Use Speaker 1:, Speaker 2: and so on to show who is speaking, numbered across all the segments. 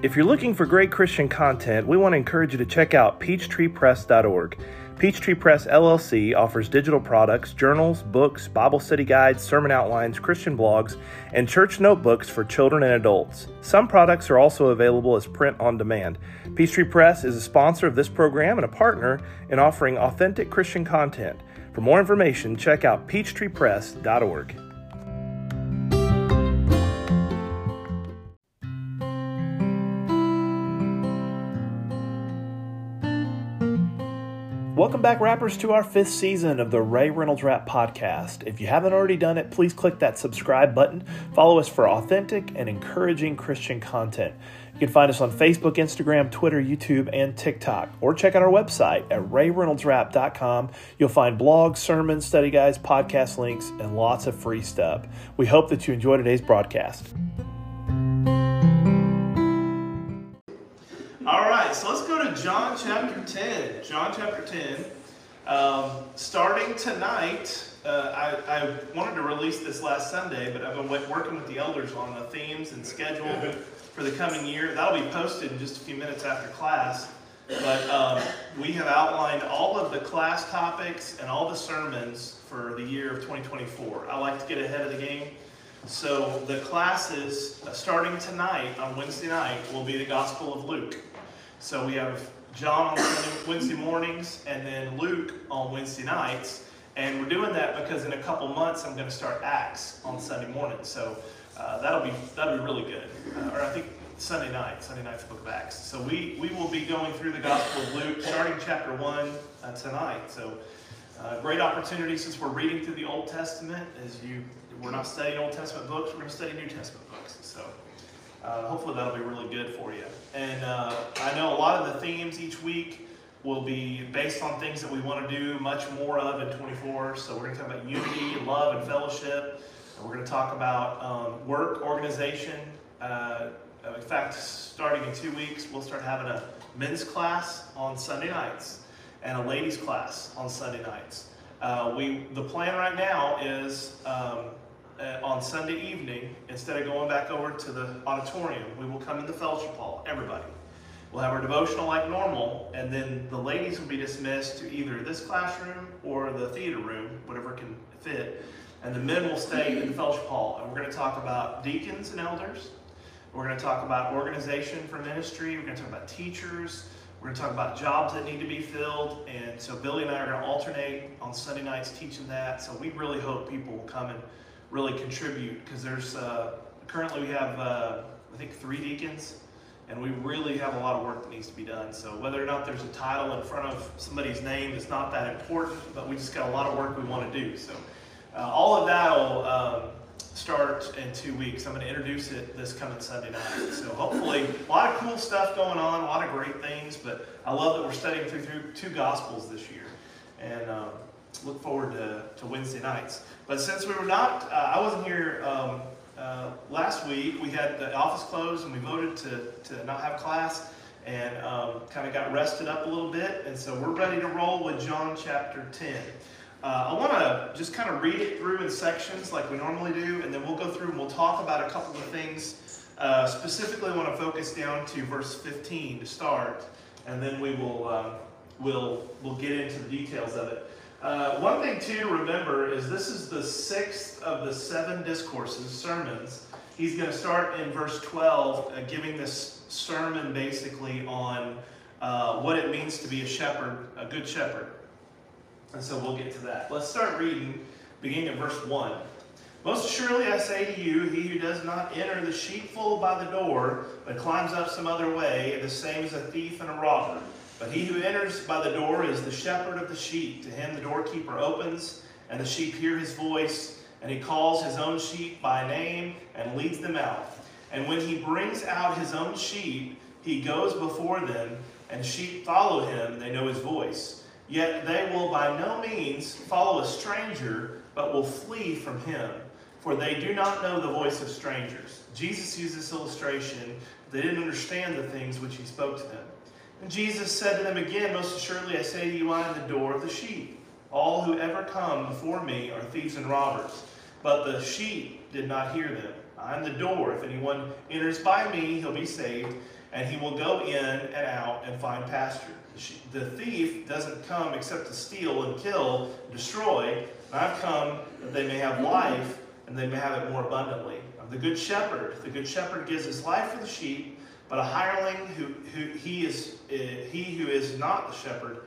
Speaker 1: If you're looking for great Christian content, we want to encourage you to check out peachtreepress.org. Peachtree Press LLC offers digital products, journals, books, Bible study guides, sermon outlines, Christian blogs, and church notebooks for children and adults. Some products are also available as print on demand. Peachtree Press is a sponsor of this program and a partner in offering authentic Christian content. For more information, check out peachtreepress.org. Welcome back, rappers, to our fifth season of the Ray Reynolds Rap Podcast. If you haven't already done it, please click that subscribe button. Follow us for authentic and encouraging Christian content. You can find us on Facebook, Instagram, Twitter, YouTube, and TikTok, or check out our website at rayreynoldsrap.com. You'll find blogs, sermons, study guides, podcast links, and lots of free stuff. We hope that you enjoy today's broadcast. All right, so let's go to John chapter 10. John chapter 10. Um, starting tonight, uh, I, I, wanted to release this last Sunday, but I've been working with the elders on the themes and schedule for the coming year. That'll be posted in just a few minutes after class. But um, we have outlined all of the class topics and all the sermons for the year of 2024. I like to get ahead of the game. So the classes uh, starting tonight on Wednesday night will be the Gospel of Luke. So we have John on Wednesday mornings and then Luke on Wednesday nights. And we're doing that because in a couple months I'm going to start Acts on Sunday morning. So uh, that'll be that'll be really good. Uh, or I think Sunday night, Sunday night's the Book of Acts. So we, we will be going through the Gospel of Luke, starting chapter 1 uh, tonight. So uh, great opportunity since we're reading through the Old Testament. As you, we're not studying Old Testament books, we're going to study New Testament books. So uh, hopefully that'll be really good for you. And uh, I know a lot of the themes each week will be based on things that we want to do much more of in 24. So we're going to talk about unity, love, and fellowship. And we're going to talk about um, work, organization. Uh, in fact, starting in two weeks, we'll start having a men's class on Sunday nights and a ladies class on Sunday nights. Uh, we the plan right now is um, uh, on Sunday evening, instead of going back over to the auditorium, we will come in the fellowship hall, everybody. We'll have our devotional like normal, and then the ladies will be dismissed to either this classroom or the theater room, whatever can fit. And the men will stay in the fellowship hall. And we're going to talk about deacons and elders. We're going to talk about organization for ministry. We're going to talk about teachers. We're going to talk about jobs that need to be filled. And so Billy and I are going to alternate on Sunday nights teaching that. So we really hope people will come and really contribute because there's uh, currently we have uh, I think three deacons and we really have a lot of work that needs to be done. So whether or not there's a title in front of somebody's name is not that important, but we just got a lot of work we want to do. So uh, all of that will um, start in two weeks. I'm going to introduce it this coming Sunday night. So hopefully a lot of cool stuff going on, a lot of great things, but I love that we're studying through, through two Gospels this year. And um, look forward to, to Wednesday nights. But since we were not, uh, I wasn't here um, uh, last week. We had the office closed and we voted to, to not have class and um, kind of got rested up a little bit. And so we're ready to roll with John chapter 10. Uh, I want to just kind of read it through in sections like we normally do, and then we'll go through and we'll talk about a couple of things. Uh, specifically, I want to focus down to verse 15 to start, and then we will um, we'll we'll get into the details of it. Uh, one thing, too, to remember is this is the sixth of the seven discourses, sermons. He's going to start in verse 12, uh, giving this sermon basically on uh, what it means to be a shepherd, a good shepherd. And so we'll get to that. Let's start reading, beginning at verse 1. Most assuredly I say to you, he who does not enter the sheepfold by the door, but climbs up some other way, the same as a thief and a robber. But he who enters by the door is the shepherd of the sheep. To him the doorkeeper opens, and the sheep hear his voice, and he calls his own sheep by name and leads them out. And when he brings out his own sheep, he goes before them, and sheep follow him, they know his voice. Yet they will by no means follow a stranger, but will flee from him, for they do not know the voice of strangers. Jesus used this illustration. They didn't understand the things which he spoke to them. And Jesus said to them again, Most assuredly I say to you, I am the door of the sheep. All who ever come before me are thieves and robbers, but the sheep did not hear them. I am the door. If anyone enters by me, he'll be saved, and he will go in and out and find pasture. The thief doesn't come except to steal and kill, and destroy. I've come that they may have life and they may have it more abundantly. I'm the good shepherd, the good shepherd gives his life for the sheep, but a hireling who, who he is uh, he who is not the shepherd,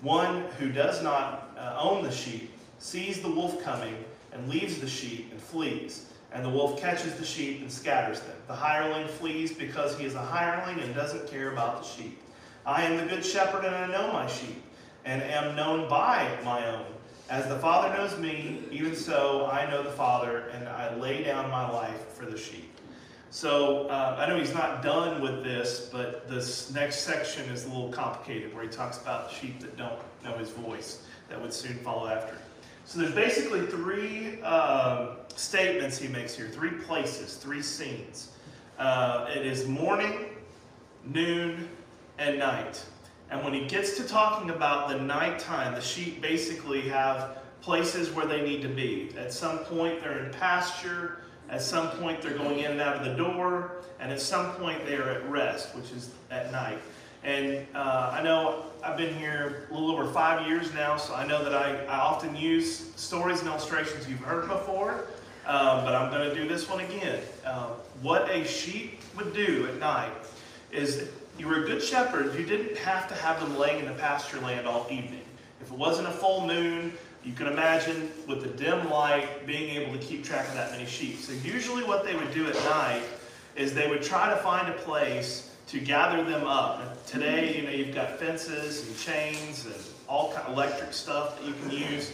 Speaker 1: one who does not uh, own the sheep, sees the wolf coming and leaves the sheep and flees. And the wolf catches the sheep and scatters them. The hireling flees because he is a hireling and doesn't care about the sheep. I am the good shepherd and I know my sheep, and am known by my own. As the Father knows me, even so I know the Father, and I lay down my life for the sheep. So uh, I know he's not done with this, but this next section is a little complicated where he talks about the sheep that don't know his voice that would soon follow after. So there's basically three um, statements he makes here, three places, three scenes. Uh, it is morning, noon, and night. And when he gets to talking about the nighttime, the sheep basically have places where they need to be. At some point, they're in pasture. At some point, they're going in and out of the door. And at some point, they are at rest, which is at night. And uh, I know I've been here a little over five years now, so I know that I, I often use stories and illustrations you've heard before, um, but I'm going to do this one again. Uh, what a sheep would do at night is you were a good shepherd, you didn't have to have them laying in the pasture land all evening. If it wasn't a full moon, you can imagine with the dim light being able to keep track of that many sheep. So usually what they would do at night is they would try to find a place to gather them up. today, you know, you've got fences and chains and all kind of electric stuff that you can use.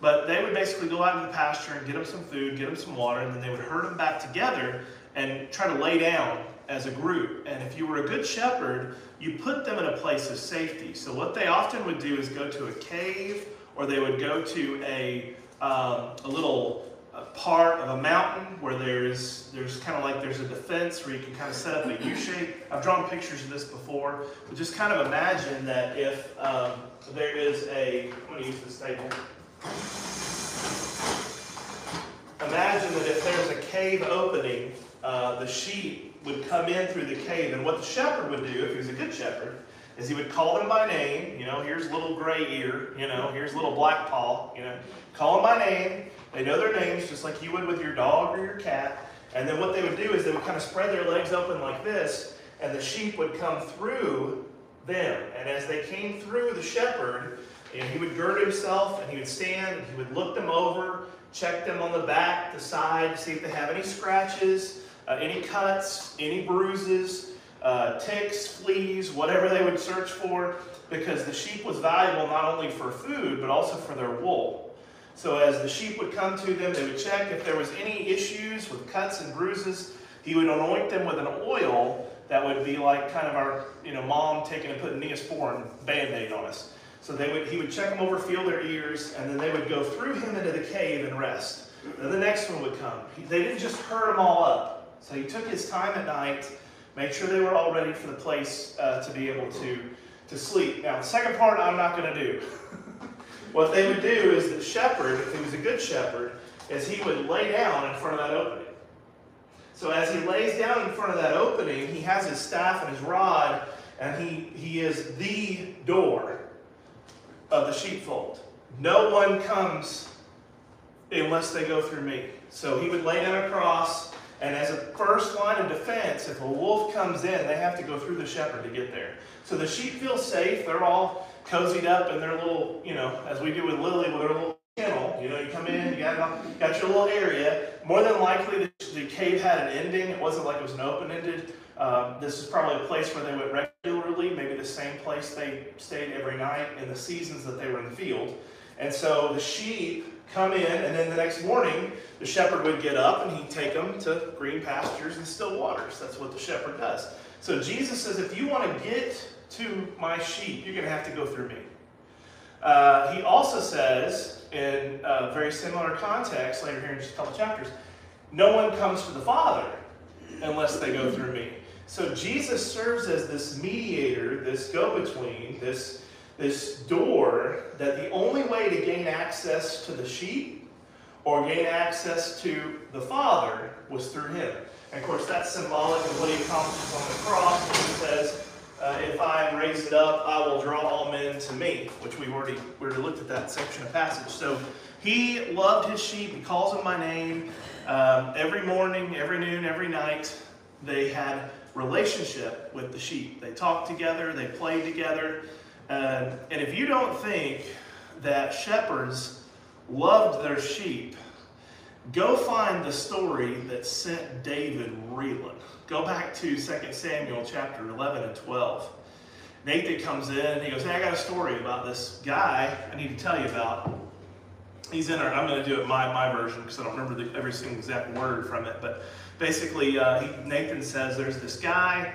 Speaker 1: But they would basically go out in the pasture and get them some food, get them some water, and then they would herd them back together and try to lay down as a group. And if you were a good shepherd, you put them in a place of safety. So what they often would do is go to a cave or they would go to a, um, a little a part of a mountain where there's there's kind of like there's a defense where you can kind of set up a U shape. I've drawn pictures of this before, but just kind of imagine that if um, there is a I'm going to use this table. Imagine that if there's a cave opening, uh, the sheep would come in through the cave, and what the shepherd would do if he was a good shepherd is he would call them by name. You know, here's little gray ear. You know, here's little black paw. You know, call them by name they know their names just like you would with your dog or your cat. And then what they would do is they would kind of spread their legs open like this, and the sheep would come through them. And as they came through the shepherd, and he would gird himself and he would stand and he would look them over, check them on the back, the side, see if they have any scratches, uh, any cuts, any bruises, uh, ticks, fleas, whatever they would search for, because the sheep was valuable not only for food but also for their wool. So as the sheep would come to them, they would check if there was any issues with cuts and bruises. He would anoint them with an oil that would be like kind of our, you know, mom taking and putting Neosporin Band-Aid on us. So they would, he would check them over, feel their ears, and then they would go through him into the cave and rest. Then the next one would come. He, they didn't just herd them all up. So he took his time at night, made sure they were all ready for the place uh, to be able to, to sleep. Now, the second part I'm not going to do. What they would do is the shepherd, if he was a good shepherd, is he would lay down in front of that opening. So as he lays down in front of that opening, he has his staff and his rod, and he, he is the door of the sheepfold. No one comes unless they go through me. So he would lay down across, and as a first line of defense, if a wolf comes in, they have to go through the shepherd to get there. So the sheep feel safe. They're all cozied up in their little, you know, as we do with Lily with her little kennel. You know, you come in, you got, got your little area. More than likely, the, the cave had an ending. It wasn't like it was an open-ended. Um, this is probably a place where they went regularly, maybe the same place they stayed every night in the seasons that they were in the field. And so the sheep come in, and then the next morning, the shepherd would get up and he'd take them to green pastures and still waters. That's what the shepherd does. So Jesus says, if you want to get to my sheep, you're going to have to go through me. Uh, he also says, in a very similar context, later here in just a couple chapters, no one comes to the Father unless they go through me. So Jesus serves as this mediator, this go-between, this, this door, that the only way to gain access to the sheep or gain access to the Father was through him. And of course, that's symbolic of what he accomplishes on the cross when he says, uh, if I am raised up, I will draw all men to me, which we've already, we already looked at that section of passage. So he loved his sheep. He calls them by name. Um, every morning, every noon, every night, they had relationship with the sheep. They talked together, they played together. Uh, and if you don't think that shepherds loved their sheep, go find the story that sent David reeling. Go back to 2 Samuel chapter 11 and 12. Nathan comes in and he goes, Hey, I got a story about this guy I need to tell you about. He's in our, I'm going to do it my, my version because I don't remember the, every single exact word from it. But basically, uh, he, Nathan says there's this guy,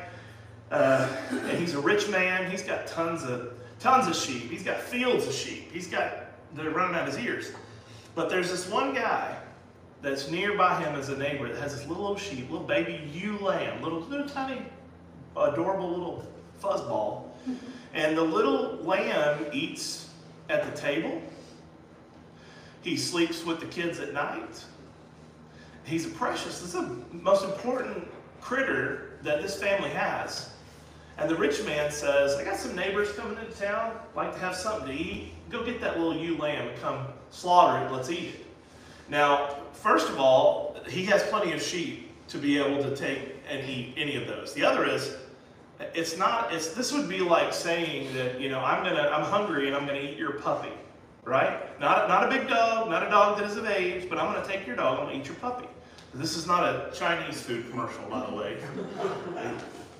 Speaker 1: uh, and he's a rich man. He's got tons of tons of sheep. He's got fields of sheep. He's got they're running out his ears. But there's this one guy that's nearby him as a neighbor that has this little old sheep, little baby ewe lamb, little little tiny, adorable little fuzzball. And the little lamb eats at the table. He sleeps with the kids at night. He's a precious, this is the most important critter that this family has. And the rich man says, I got some neighbors coming into town, like to have something to eat. Go get that little ewe lamb and come slaughter it, let's eat it. Now, first of all, he has plenty of sheep to be able to take and eat any of those. The other is, it's not, it's, this would be like saying that, you know, I'm gonna, I'm hungry and I'm gonna eat your puppy, right? Not, not a big dog, not a dog that is of age, but I'm gonna take your dog, I'm gonna eat your puppy. This is not a Chinese food commercial, by the way.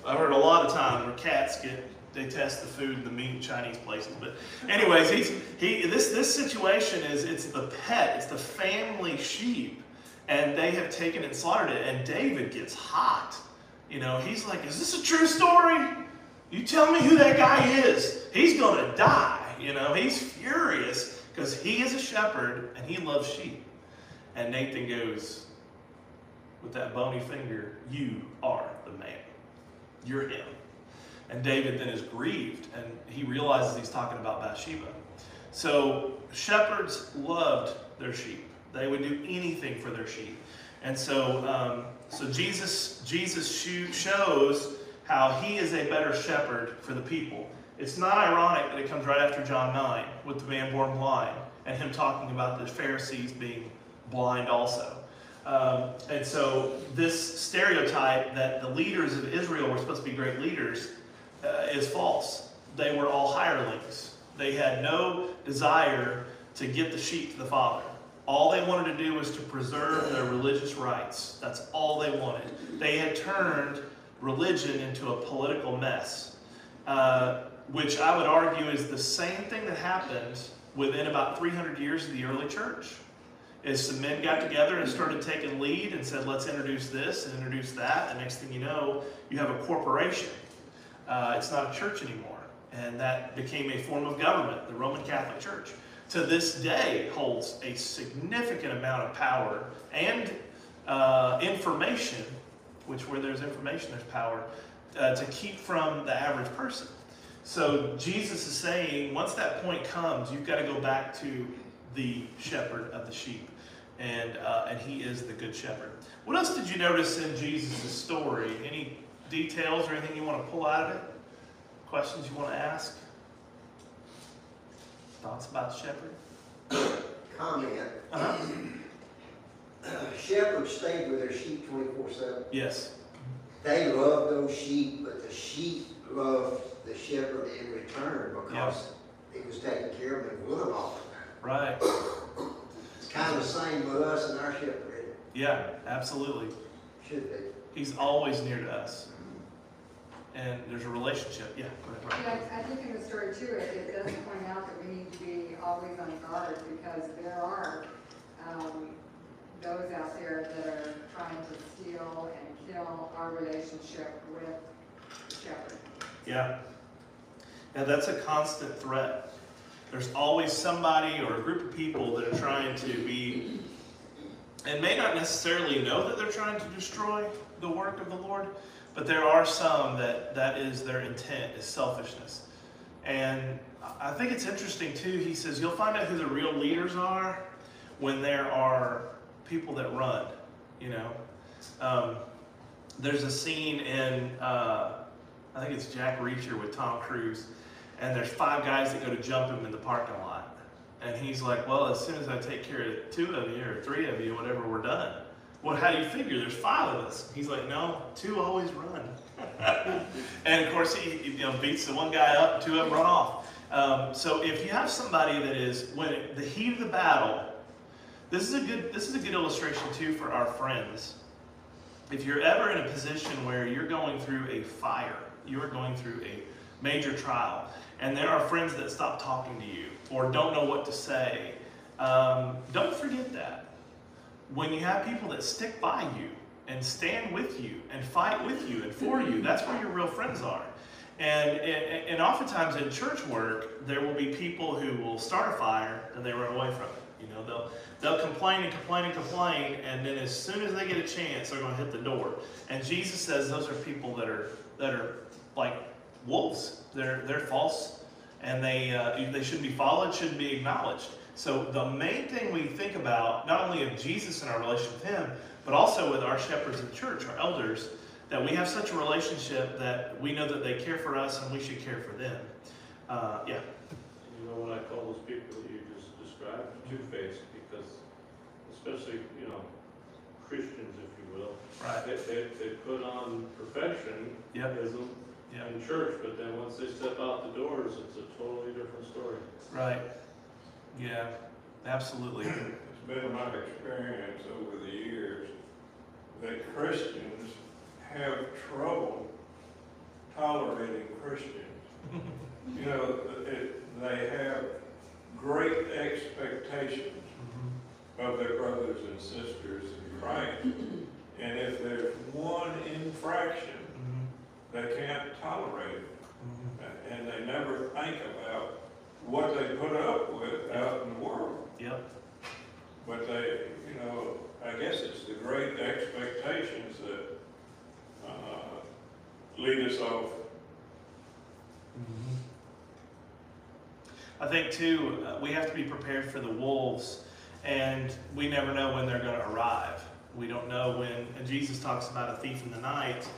Speaker 1: I've heard a lot of times where cats get they test the food and the meat in Chinese places. But anyways, he's he this this situation is it's the pet, it's the family sheep, and they have taken and slaughtered it. And David gets hot. You know, he's like, "Is this a true story? You tell me who that guy is. He's gonna die." You know, he's furious because he is a shepherd and he loves sheep. And Nathan goes with that bony finger, "You are the man." You're him. And David then is grieved and he realizes he's talking about Bathsheba. So shepherds loved their sheep. They would do anything for their sheep. And so, um, so Jesus, Jesus shows how he is a better shepherd for the people. It's not ironic that it comes right after John 9 with the man born blind and him talking about the Pharisees being blind also. Um, and so this stereotype that the leaders of Israel were supposed to be great leaders uh, is false. They were all hirelings. They had no desire to get the sheep to the Father. All they wanted to do was to preserve their religious rights. That's all they wanted. They had turned religion into a political mess, uh, which I would argue is the same thing that happened within about 300 years of the early church is some men got together and started taking lead and said, let's introduce this and introduce that. The next thing you know, you have a corporation. Uh, it's not a church anymore. And that became a form of government, the Roman Catholic Church. To this day, holds a significant amount of power and uh, information, which where there's information, there's power, uh, to keep from the average person. So Jesus is saying, once that point comes, you've got to go back to the shepherd of the sheep. And, uh, and he is the good shepherd. What else did you notice in Jesus' story? Any details or anything you want to pull out of it? Questions you want to ask? Thoughts about the shepherd?
Speaker 2: Comment.
Speaker 1: Uh-huh.
Speaker 2: Shepherds stayed with their sheep twenty-four seven.
Speaker 1: Yes.
Speaker 2: They loved those sheep, but the sheep loved the shepherd in return because he was taking care of them and good off.
Speaker 1: Right.
Speaker 2: It's kind of the same with us and our shepherd.
Speaker 1: Yeah, absolutely.
Speaker 2: Should be.
Speaker 1: He's always near to us. And there's a relationship. Yeah, go ahead,
Speaker 3: Yeah, I think in the story too, it, it does point out that we need to be always on guard because there are, um, those out there that are trying to steal and kill our relationship with the shepherd.
Speaker 1: Yeah. Yeah, that's a constant threat. There's always somebody or a group of people that are trying to be, and may not necessarily know that they're trying to destroy the work of the Lord, but there are some that that is their intent, is selfishness. And I think it's interesting too, he says, you'll find out who the real leaders are when there are people that run. You know, um, there's a scene in uh, I think it's Jack Reacher with Tom Cruise, and there's five guys that go to jump him in the parking lot, and he's like, "Well, as soon as I take care of two of you or three of you, whatever, we're done." Well, how do you figure? There's five of us. He's like, "No, two always run." and of course, he you know beats the one guy up, two of them run off. Um, so if you have somebody that is when it, the heat of the battle, this is a good this is a good illustration too for our friends. If you're ever in a position where you're going through a fire, you are going through a major trial, and there are friends that stop talking to you or don't know what to say, um, don't forget that. When you have people that stick by you and stand with you and fight with you and for you, that's where your real friends are. And, and oftentimes in church work, there will be people who will start a fire and they run away from it. You know, they'll they'll complain and complain and complain, and then as soon as they get a chance, they're going to hit the door. And Jesus says those are people that are that are like wolves. They're they're false, and they uh, they shouldn't be followed, shouldn't be acknowledged. So the main thing we think about, not only of Jesus and our relationship with Him, but also with our shepherds in the church, our elders, that we have such a relationship that we know that they care for us and we should care for them. Uh, yeah.
Speaker 4: You know what I call those people that you just described, two-faced, because especially, you know, Christians, if you will,
Speaker 1: Right.
Speaker 4: they, they, they put on perfectionism
Speaker 1: Yep. Yep.
Speaker 4: in church, but then once they step out the doors, it's a totally different story.
Speaker 1: Right. Yeah. Absolutely.
Speaker 5: It's been my experience over the years that Christians have trouble tolerating Christians. You know, it, they have great expectations mm-hmm. of their brothers and sisters in Christ. And if there's one infraction, they can't tolerate it. And they never think about what they put up with out in the world.
Speaker 1: Yep.
Speaker 5: But they, you know, I guess it's the great expectations that, uh, lead us off.
Speaker 1: I think too, uh, we have to be prepared for the wolves, and we never know when they're going to arrive. We don't know when, and Jesus talks about a thief in the night,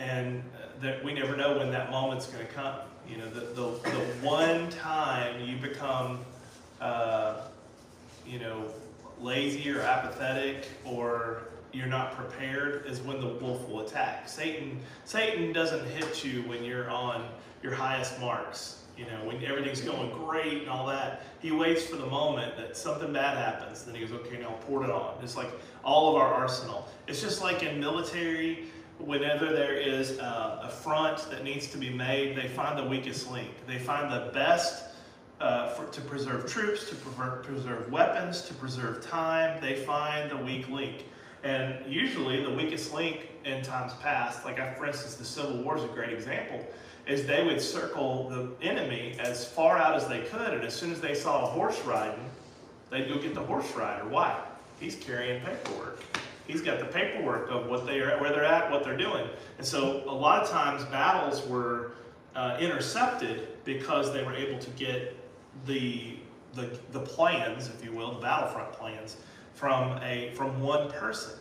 Speaker 1: and uh, that we never know when that moment's going to come. You know, the, the, the one time you become, uh, you know, lazy or apathetic or you're not prepared is when the wolf will attack. Satan, Satan doesn't hit you when you're on your highest marks. You know, when everything's going great and all that, he waits for the moment that something bad happens. Then he goes, okay, now pour it on. It's like all of our arsenal. It's just like in military, whenever there is a, a front that needs to be made, they find the weakest link. They find the best uh, for, to preserve troops, to preserve, preserve weapons, to preserve time. They find the weak link. And usually the weakest link in times past, like I, for instance, the Civil War is a great example, is they would circle the enemy as far out as they could, and as soon as they saw a horse riding, they'd go get the horse rider. Why? He's carrying paperwork. He's got the paperwork of what they are, where they're at, what they're doing. And so a lot of times battles were uh, intercepted because they were able to get the, the the plans, if you will, the battlefront plans from a from one person.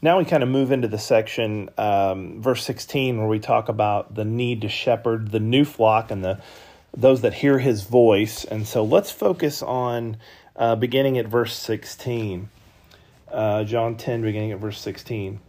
Speaker 1: Now we kind of move into the section, um, verse 16, where we talk about the need to shepherd the new flock and the those that hear his voice. And so let's focus on uh, beginning at verse 16. Uh, John 10, beginning at verse 16.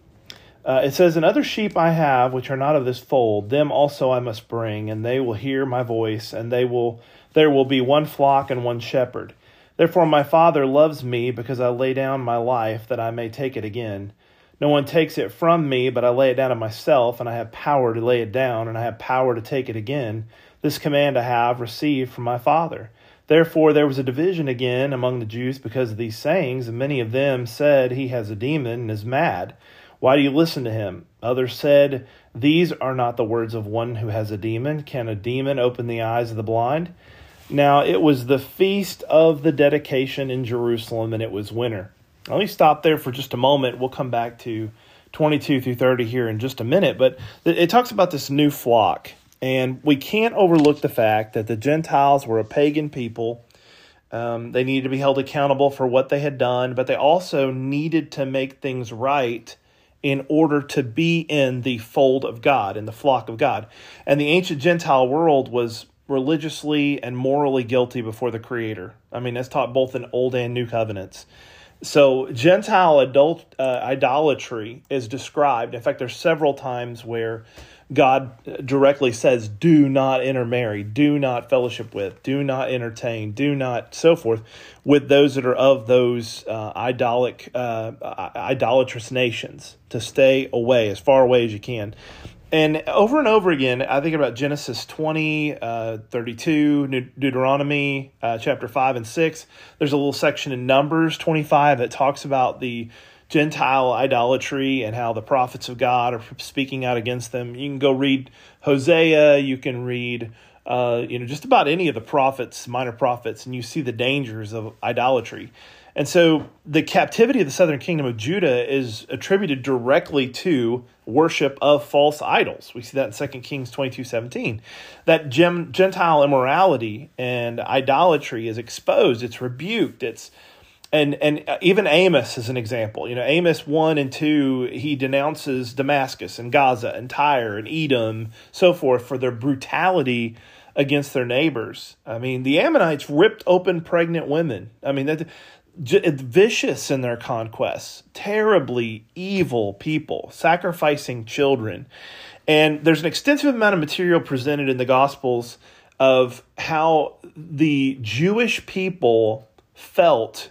Speaker 1: Uh, it says, And other sheep I have, which are not of this fold, them also I must bring, and they will hear my voice, and they will there will be one flock and one shepherd. Therefore my Father loves me, because I lay down my life, that I may take it again. No one takes it from me, but I lay it down of myself, and I have power to lay it down, and I have power to take it again. This command I have received from my Father. Therefore there was a division again among the Jews because of these sayings, and many of them said, He has a demon and is mad. Why do you listen to him? Others said, These are not the words of one who has a demon. Can a demon open the eyes of the blind? Now it was the feast of the dedication in Jerusalem, and it was winter. Let me stop there for just a moment. We'll come back to 22 through 30 here in just a minute, but it talks about this new flock. And we can't overlook the fact that the Gentiles were a pagan people. Um, they needed to be held accountable for what they had done, but they also needed to make things right in order to be in the fold of God, in the flock of God. And the ancient Gentile world was religiously and morally guilty before the Creator. I mean, that's taught both in Old and New Covenants. So Gentile adult uh, idolatry is described. In fact, there's several times where God directly says, "Do not intermarry, do not fellowship with, do not entertain, do not so forth with those that are of those uh, idolic, uh, idolatrous nations. To stay away as far away as you can." And over and over again, I think about Genesis 20, uh, 32, Deuteronomy uh, chapter 5 and 6. There's a little section in Numbers 25 that talks about the Gentile idolatry and how the prophets of God are speaking out against them. You can go read Hosea, you can read uh, you know just about any of the prophets, minor prophets, and you see the dangers of idolatry. And so the captivity of the southern kingdom of Judah is attributed directly to worship of false idols. We see that in 2 Kings 22 17. That Gentile immorality and idolatry is exposed, it's rebuked, it's and and uh, even Amos is an example. You know, Amos one and two, he denounces Damascus and Gaza and Tyre and Edom, so forth, for their brutality against their neighbors. I mean, the Ammonites ripped open pregnant women. I mean, that vicious in their conquests, terribly evil people, sacrificing children. And there's an extensive amount of material presented in the Gospels of how the Jewish people felt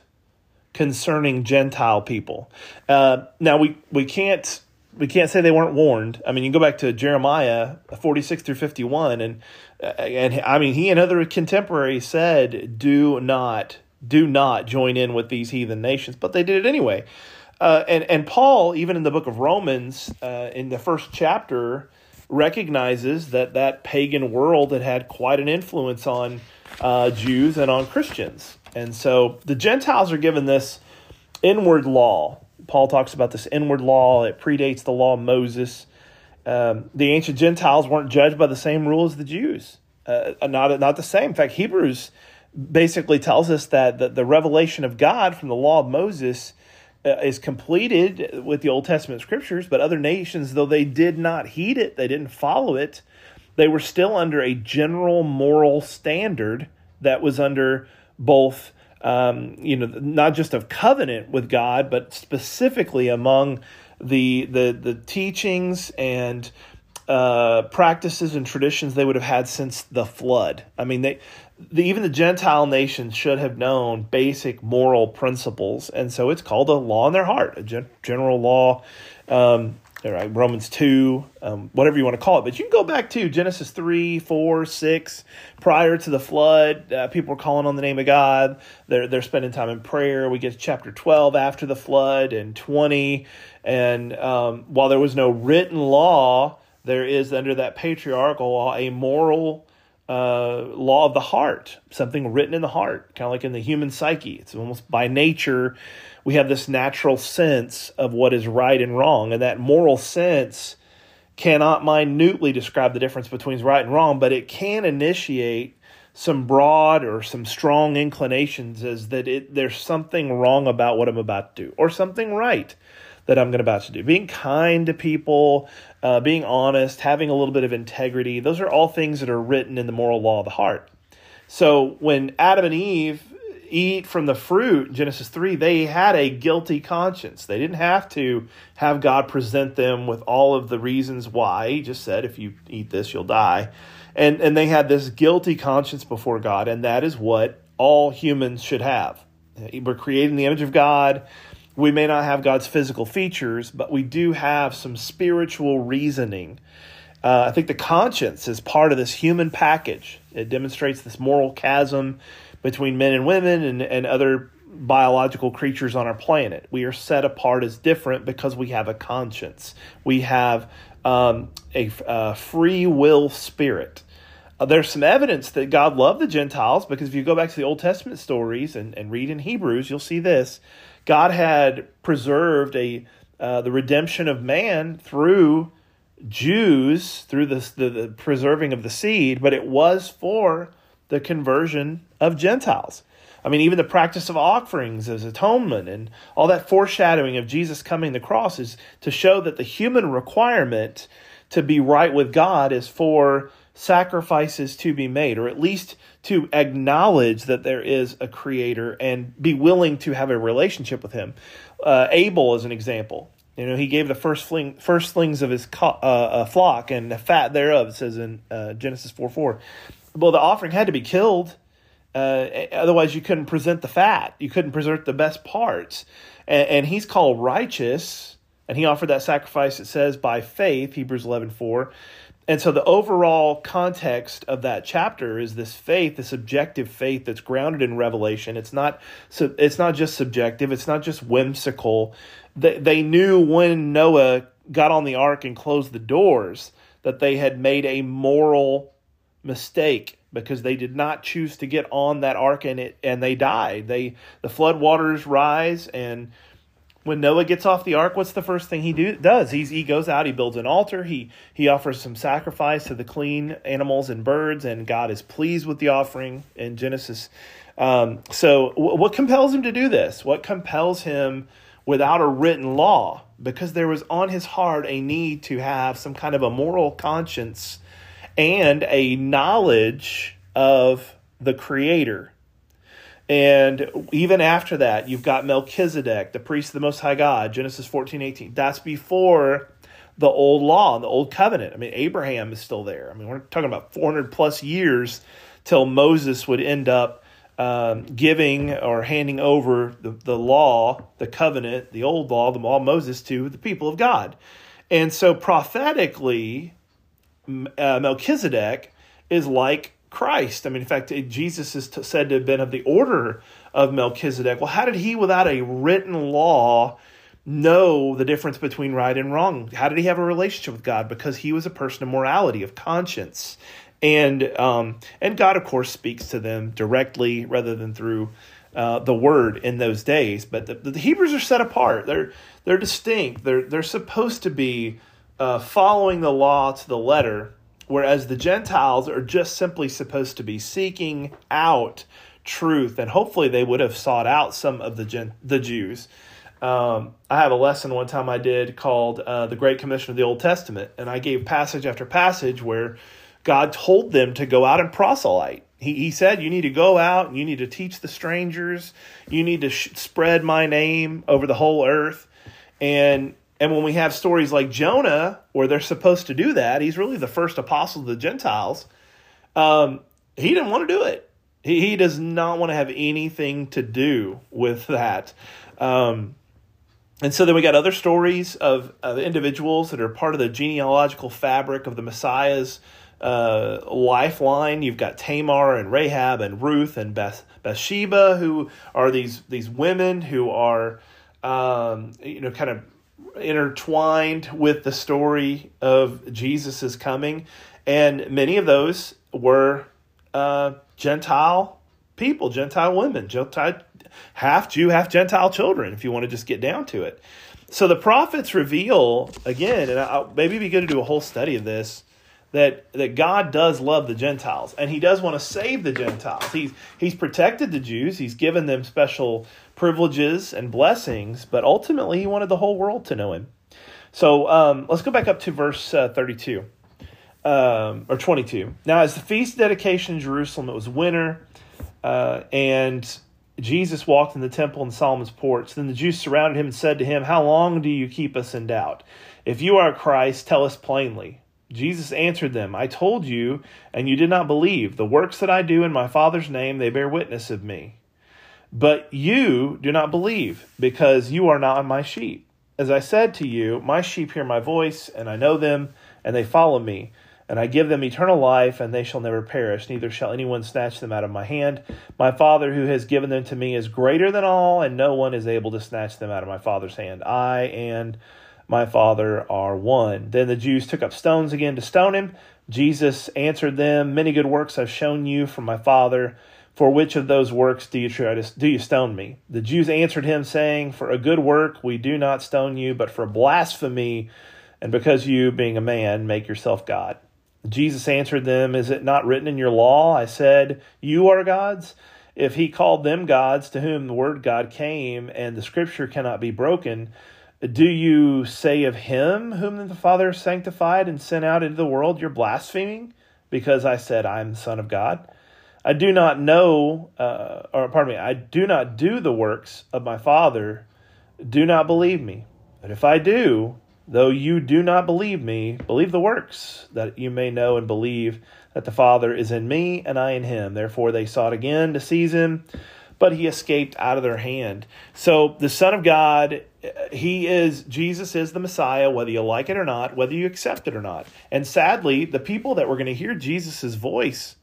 Speaker 1: concerning Gentile people. Uh, now we we can't we can't say they weren't warned. I mean, you go back to Jeremiah 46 through 51 and and I mean, he and other contemporaries said, "Do not do not join in with these heathen nations, but they did it anyway. Uh, and and Paul, even in the book of Romans, uh, in the first chapter, recognizes that that pagan world had had quite an influence on uh, Jews and on Christians, and so the Gentiles are given this inward law. Paul talks about this inward law; it predates the law of Moses. Um, the ancient Gentiles weren't judged by the same rule as the Jews. Uh, not not the same. In fact, Hebrews basically tells us that the, the revelation of God from the law of Moses uh, is completed with the Old Testament scriptures, but other nations, though they did not heed it, they didn't follow it, they were still under a general moral standard that was under both, um, you know, not just of covenant with God, but specifically among the the the teachings and uh, practices and traditions they would have had since the flood. I mean, they the, even the Gentile nations should have known basic moral principles, and so it's called a law in their heart, a gen- general law. Um, right, Romans 2, um, whatever you want to call it. But you can go back to Genesis 3, 4, 6. Prior to the flood, uh, people were calling on the name of God. They're, they're spending time in prayer. We get to chapter 12 after the flood and 20. And um, while there was no written law, there is under that patriarchal law a moral uh, law of the heart, something written in the heart, kind of like in the human psyche. It's almost by nature, we have this natural sense of what is right and wrong. And that moral sense cannot minutely describe the difference between right and wrong, but it can initiate some broad or some strong inclinations as that it, there's something wrong about what I'm about to do or something right that I'm gonna about to do. Being kind to people, uh, being honest, having a little bit of integrity, those are all things that are written in the moral law of the heart. So when Adam and Eve eat from the fruit, Genesis 3, they had a guilty conscience. They didn't have to have God present them with all of the reasons why. He just said, if you eat this, you'll die. And, and they had this guilty conscience before God, and that is what all humans should have. We're created in the image of God we may not have God's physical features, but we do have some spiritual reasoning. Uh, I think the conscience is part of this human package. It demonstrates this moral chasm between men and women and, and other biological creatures on our planet. We are set apart as different because we have a conscience. We have um, a, a, free will spirit. Uh, there's some evidence that God loved the Gentiles because if you go back to the Old Testament stories and, and read in Hebrews, you'll see this God had preserved a uh, the redemption of man through Jews, through the, the, the preserving of the seed, but it was for the conversion of Gentiles. I mean, even the practice of offerings as atonement and all that foreshadowing of Jesus coming to the cross is to show that the human requirement to be right with God is for sacrifices to be made, or at least to acknowledge that there is a creator and be willing to have a relationship with him. Uh, Abel is an example. You know, he gave the first fling, firstlings of his co- uh, uh, flock and the fat thereof, it says in uh, Genesis 4 4. Well, the offering had to be killed. Uh, otherwise, you couldn't present the fat. You couldn't present the best parts. And, and he's called righteous. And he offered that sacrifice, it says, by faith, Hebrews 11 4. And so the overall context of that chapter is this faith, this objective faith that's grounded in revelation. It's not it's not just subjective, it's not just whimsical. They, they knew when Noah got on the ark and closed the doors that they had made a moral mistake because they did not choose to get on that ark and it and they died. They the flood waters rise and when Noah gets off the ark, what's the first thing he do, does? He's, he goes out, he builds an altar, he, he offers some sacrifice to the clean animals and birds, and God is pleased with the offering in Genesis. Um, so, w- what compels him to do this? What compels him without a written law? Because there was on his heart a need to have some kind of a moral conscience and a knowledge of the Creator and even after that, you've got Melchizedek, the priest of the Most High God, Genesis 14, 18. That's before the old law, and the old covenant. I mean, Abraham is still there. I mean, we're talking about 400 plus years till Moses would end up um, giving or handing over the, the law, the covenant, the old law, the law of Moses to the people of God. And so prophetically, uh, Melchizedek is like Christ. I mean, in fact, Jesus is said to have been of the order of Melchizedek. Well, how did he, without a written law, know the difference between right and wrong? How did he have a relationship with God? Because he was a person of morality, of conscience, and um, and God, of course, speaks to them directly rather than through uh, the word in those days. But the, the, Hebrews are set apart. They're they're distinct. They're they're supposed to be uh, following the law to the letter whereas the Gentiles are just simply supposed to be seeking out truth, and hopefully they would have sought out some of the Gen- the Jews. Um, I have a lesson one time I did called uh, "The Great Commission of the Old Testament," and I gave passage after passage where God told them to go out and proselyte. He, he said, You need to go out and you need to teach the strangers. You need to sh- spread my name over the whole earth. And and when we have stories like Jonah, where they're supposed to do that, he's really the first apostle of the Gentiles. Um, he didn't want to do it. He, he does not want to have anything to do with that. Um, and so then we got other stories of, of individuals that are part of the genealogical fabric of the Messiah's uh, lifeline. You've got Tamar and Rahab and Ruth and Beth, Bathsheba, who are these these women who are um, you know kind of intertwined with the story of Jesus' coming. And many of those were uh, Gentile people, Gentile women, Gentile, half Jew, half Gentile children, if you want to just get down to it. So the prophets reveal, again, and I, maybe it'd be good to do a whole study of this, that, that God does love the Gentiles and he does want to save the Gentiles. He's, he's protected the Jews, he's given them special privileges and blessings, but ultimately he wanted the whole world to know him. So um, let's go back up to verse uh, 32 um, or 22. Now, as the feast of dedication in Jerusalem, it was winter, uh, and Jesus walked in the temple in Solomon's porch. Then the Jews surrounded him and said to him, How long do you keep us in doubt? If you are Christ, tell us plainly. Jesus answered them, I told you, and you did not believe. The works that I do in my Father's name, they bear witness of me. But you do not believe, because you are not my sheep. As I said to you, my sheep hear my voice, and I know them, and they follow me. And I give them eternal life, and they shall never perish, neither shall anyone snatch them out of my hand. My Father, who has given them to me, is greater than all, and no one is able to snatch them out of my Father's hand. I and my Father are one. Then the Jews took up stones again to stone him. Jesus answered them, Many good works I've shown you from my Father. For which of those works do you try to do you stone me? The Jews answered him, saying, For a good work we do not stone you, but for blasphemy, and because you, being a man, make yourself God. Jesus answered them, Is it not written in your law? I said, You are gods. if he called them gods to whom the word God came and the scripture cannot be broken, do you say of him whom the Father sanctified and sent out into the world, you're blaspheming because I said I'm the Son of God? I do not know, uh, or pardon me, I do not do the works of my Father. Do not believe me. But if I do, though you do not believe me, believe the works, that you may know and believe that the Father is in me and I in him. Therefore they sought again to seize him, but he escaped out of their hand. So the Son of God, he is, Jesus is the Messiah, whether you like it or not, whether you accept it or not. And sadly, the people that were going to hear Jesus' voice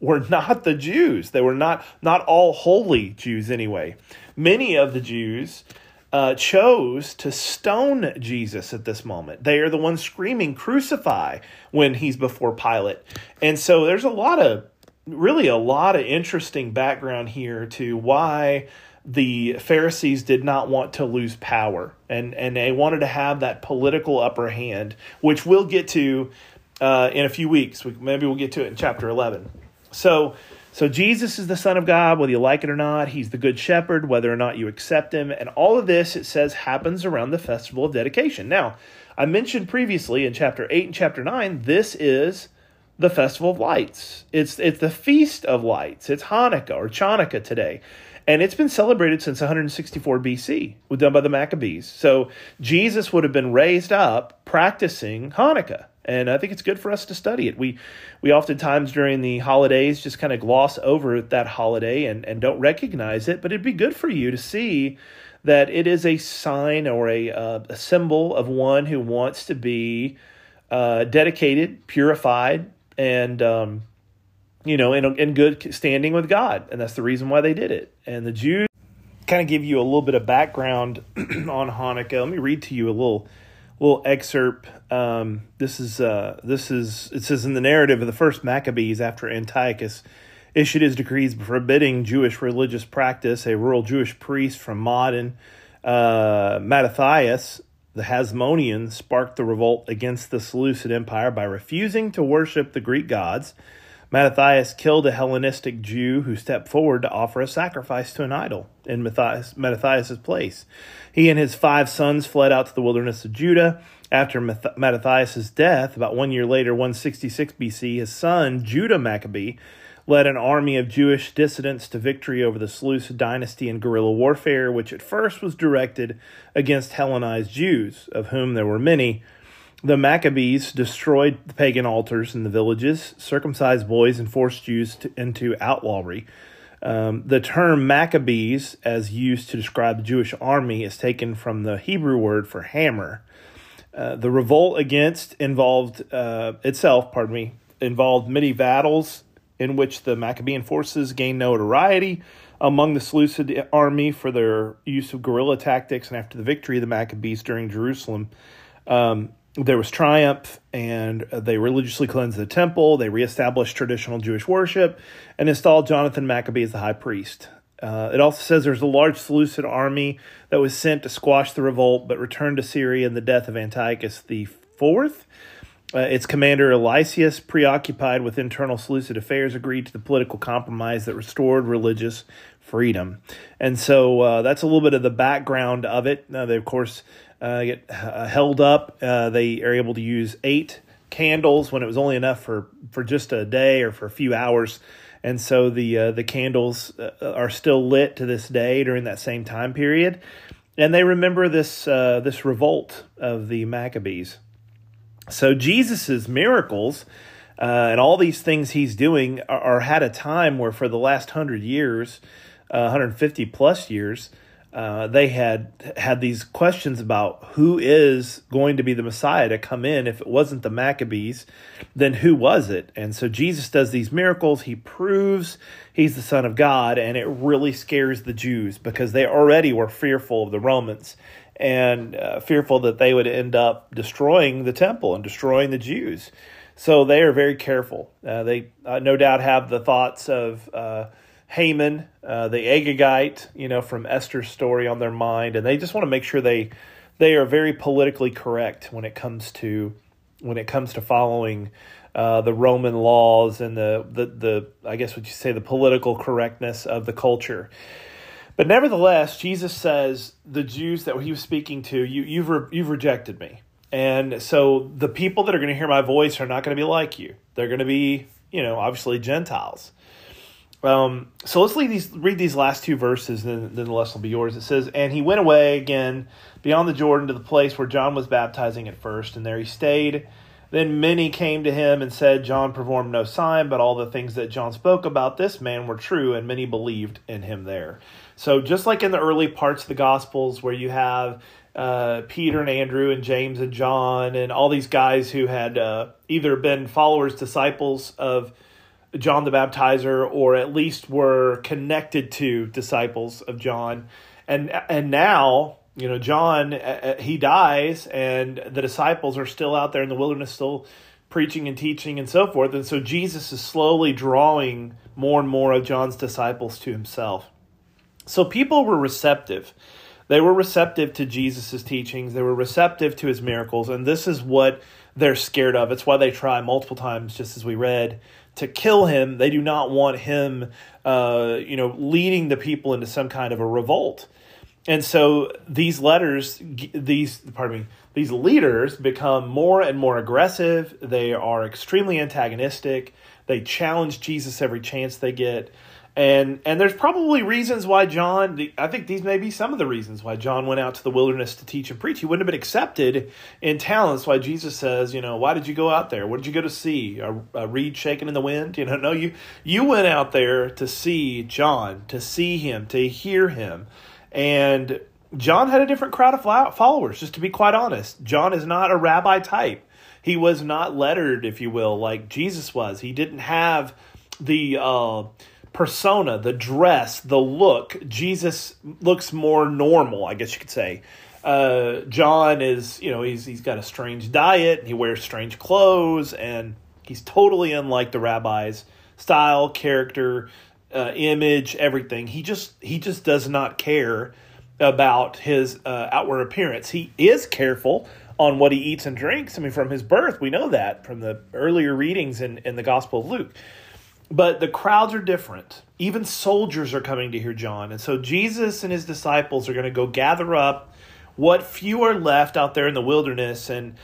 Speaker 1: were not the Jews. They were not, not all holy Jews anyway. Many of the Jews uh, chose to stone Jesus at this moment. They are the ones screaming, crucify, when he's before Pilate. And so there's a lot of, really a lot of interesting background here to why the Pharisees did not want to lose power. And, and they wanted to have that political upper hand, which we'll get to uh, in a few weeks. We, maybe we'll get to it in chapter 11. So, so Jesus is the Son of God, whether you like it or not. He's the Good Shepherd, whether or not you accept him. And all of this, it says, happens around the festival of dedication. Now, I mentioned previously in chapter 8 and chapter 9, this is the Festival of Lights. It's, it's the Feast of Lights. It's Hanukkah or Chanukah today. And it's been celebrated since 164 BC, done by the Maccabees. So Jesus would have been raised up practicing Hanukkah and I think it's good for us to study it. We we oftentimes during the holidays just kind of gloss over that holiday and, and don't recognize it, but it'd be good for you to see that it is a sign or a, uh, a symbol of one who wants to be uh, dedicated, purified, and um, you know, in, in good standing with God, and that's the reason why they did it. And the Jews kind of give you a little bit of background on Hanukkah. Let me read to you a little little excerpt. Um, this is uh, this is it says in the narrative of the first Maccabees after Antiochus issued his decrees forbidding Jewish religious practice. A rural Jewish priest from Modin, uh, Mattathias, the Hasmonean, sparked the revolt against the Seleucid Empire by refusing to worship the Greek gods. Mattathias killed a Hellenistic Jew who stepped forward to offer a sacrifice to an idol in Mattathias' place. He and his five sons fled out to the wilderness of Judah. After Mattathias' death, about one year later, 166 BC, his son, Judah Maccabee, led an army of Jewish dissidents to victory over the Seleucid dynasty in guerrilla warfare, which at first was directed against Hellenized Jews, of whom there were many. The Maccabees destroyed the pagan altars in the villages, circumcised boys, and forced Jews to, into outlawry. Um, the term Maccabees, as used to describe the Jewish army, is taken from the Hebrew word for hammer. Uh, the revolt against involved uh, itself, pardon me, involved many battles in which the Maccabean forces gained notoriety among the Seleucid army for their use of guerrilla tactics. And after the victory of the Maccabees during Jerusalem, um, there was triumph and they religiously cleansed the temple. They reestablished traditional Jewish worship and installed Jonathan Maccabee as the high priest. Uh, it also says there's a large Seleucid army that was sent to squash the revolt but returned to Syria in the death of Antiochus the Fourth. Uh, its commander Lysias, preoccupied with internal Seleucid affairs, agreed to the political compromise that restored religious freedom. And so uh, that's a little bit of the background of it. Now, they, of course, uh, get uh, held up. Uh, they are able to use eight candles when it was only enough for, for just a day or for a few hours. And so the uh, the candles uh, are still lit to this day during that same time period, and they remember this uh, this revolt of the Maccabees. So Jesus's miracles and all these things he's doing are, are, had a time where for the last hundred years, 150 plus years, uh, they had had these questions about who is going to be the Messiah to come in. If it wasn't the Maccabees, then who was it? And so Jesus does these miracles. He proves he's the Son of God, and it really scares the Jews because they already were fearful of the Romans and uh, fearful that they would end up destroying the temple and destroying the Jews. So they are very careful. Uh, they uh, no doubt have the thoughts of uh, Haman, uh, the Agagite, you know, from Esther's story on their mind, and they just want to make sure they they are very politically correct when it comes to when it comes to following uh, the Roman laws and the, the the I guess what you say the political correctness of the culture. But nevertheless, Jesus says the Jews that he was speaking to, you you've re- you've rejected me, and so the people that are going to hear my voice are not going to be like you. They're going to be you know obviously Gentiles. Um, so let's read these, read these last two verses, then, then the lesson will be yours. It says, And he went away again beyond the Jordan to the place where John was baptizing at first, and there he stayed. Then many came to him and said, John performed no sign, but all the things that John spoke about this man were true, and many believed in him there. So, just like in the early parts of the Gospels, where you have uh, Peter and Andrew and James and John and all these guys who had uh, either been followers, disciples of John the Baptizer, or at least were connected to disciples of John, and and now you know John uh, uh, he dies, and the disciples are still out there in the wilderness, still preaching and teaching and so forth, and so Jesus is slowly drawing more and more of John's disciples to himself. So people were receptive. They were receptive to Jesus' teachings. They were receptive to his miracles, and this is what they're scared of. It's why they try multiple times, just as we read, to kill him. They do not want him, uh, you know, leading the people into some kind of a revolt. And so these letters, these pardon me, these leaders become more and more aggressive. They are extremely antagonistic. They challenge Jesus every chance they get and and there's probably reasons why John. I think these may be some of the reasons why John went out to the wilderness to teach and preach. He wouldn't have been accepted in town. That's why Jesus says, you know, why did you go out there? What did you go to see? A, a reed shaking in the wind? You know, no, you you went out there to see John, to see him, to hear him, and John had a different crowd of followers. Just to be quite honest, John is not a rabbi type. He was not lettered, if you will, like Jesus was. He didn't have the. Uh, persona, the dress, the look, Jesus looks more normal, I guess you could say. Uh, John is, you know, he's he's got a strange diet, he wears strange clothes, and he's totally unlike the rabbis' style, character, uh, image, everything. He just he just does not care about his uh, outward appearance. He is careful on what he eats and drinks. I mean, from his birth, we know that from the earlier readings in, in the Gospel of Luke. But the crowds are different. Even soldiers are coming to hear John. And so Jesus and his disciples are going to go gather up what few are left out there in the wilderness. And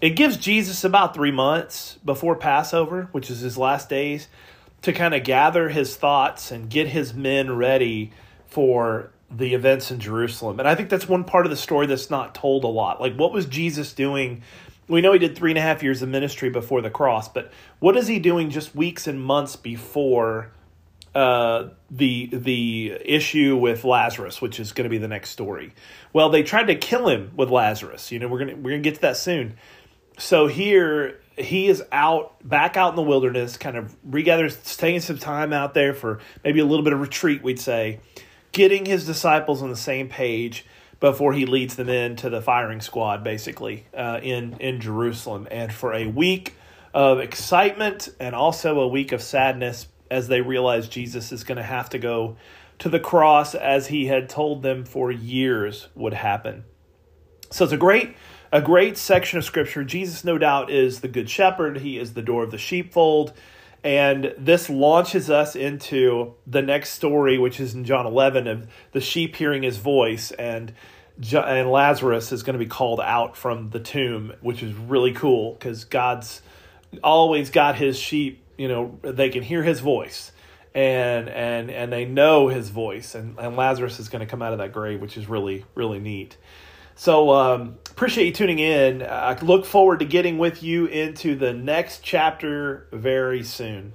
Speaker 1: it gives Jesus about three months before Passover, which is his last days, to kind of gather his thoughts and get his men ready for the events in Jerusalem. And I think that's one part of the story that's not told a lot. Like, what was Jesus doing we know he did three and a half years of ministry before the cross, but what is he doing just weeks and months before uh, the the issue with Lazarus, which is going to be the next story? Well, they tried to kill him with Lazarus. You know, we're gonna we're gonna get to that soon. So here he is out back out in the wilderness, kind of regathers, taking some time out there for maybe a little bit of retreat, we'd say, getting his disciples on the same page before he leads them into the firing squad, basically uh, in in Jerusalem, and for a week of excitement and also a week of sadness as they realize Jesus is going to have to go to the cross as he had told them for years would happen. So it's a great a great section of scripture. Jesus no doubt is the good shepherd. He is the door of the sheepfold. And this launches us into the next story, which is in John 11, of the sheep hearing his voice. And, and Lazarus is going to be called out from the tomb, which is really cool because God's always got his sheep, you know, they can hear his voice and and and they know his voice and, and lazarus is going to come out of that grave which is really really neat so um, appreciate you tuning in. I look forward to getting with you into the next chapter very soon.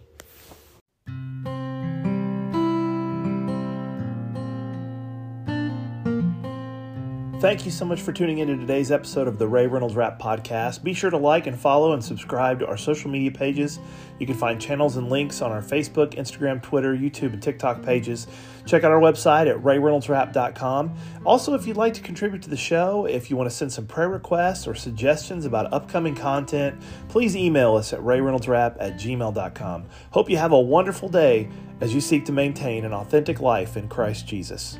Speaker 1: Thank you so much for tuning in to today's episode of the Ray Reynolds Rap Podcast. Be sure to like and follow and subscribe to our social media pages. You can find channels and links on our Facebook, Instagram, Twitter, YouTube, and TikTok pages. Check out our website at rayreynoldsrap.com. Also, if you'd like to contribute to the show, if you want to send some prayer requests or suggestions about upcoming content, please email us at rayreynoldsrap at gmail.com. Hope you have a wonderful day as you seek to maintain an authentic life in Christ Jesus.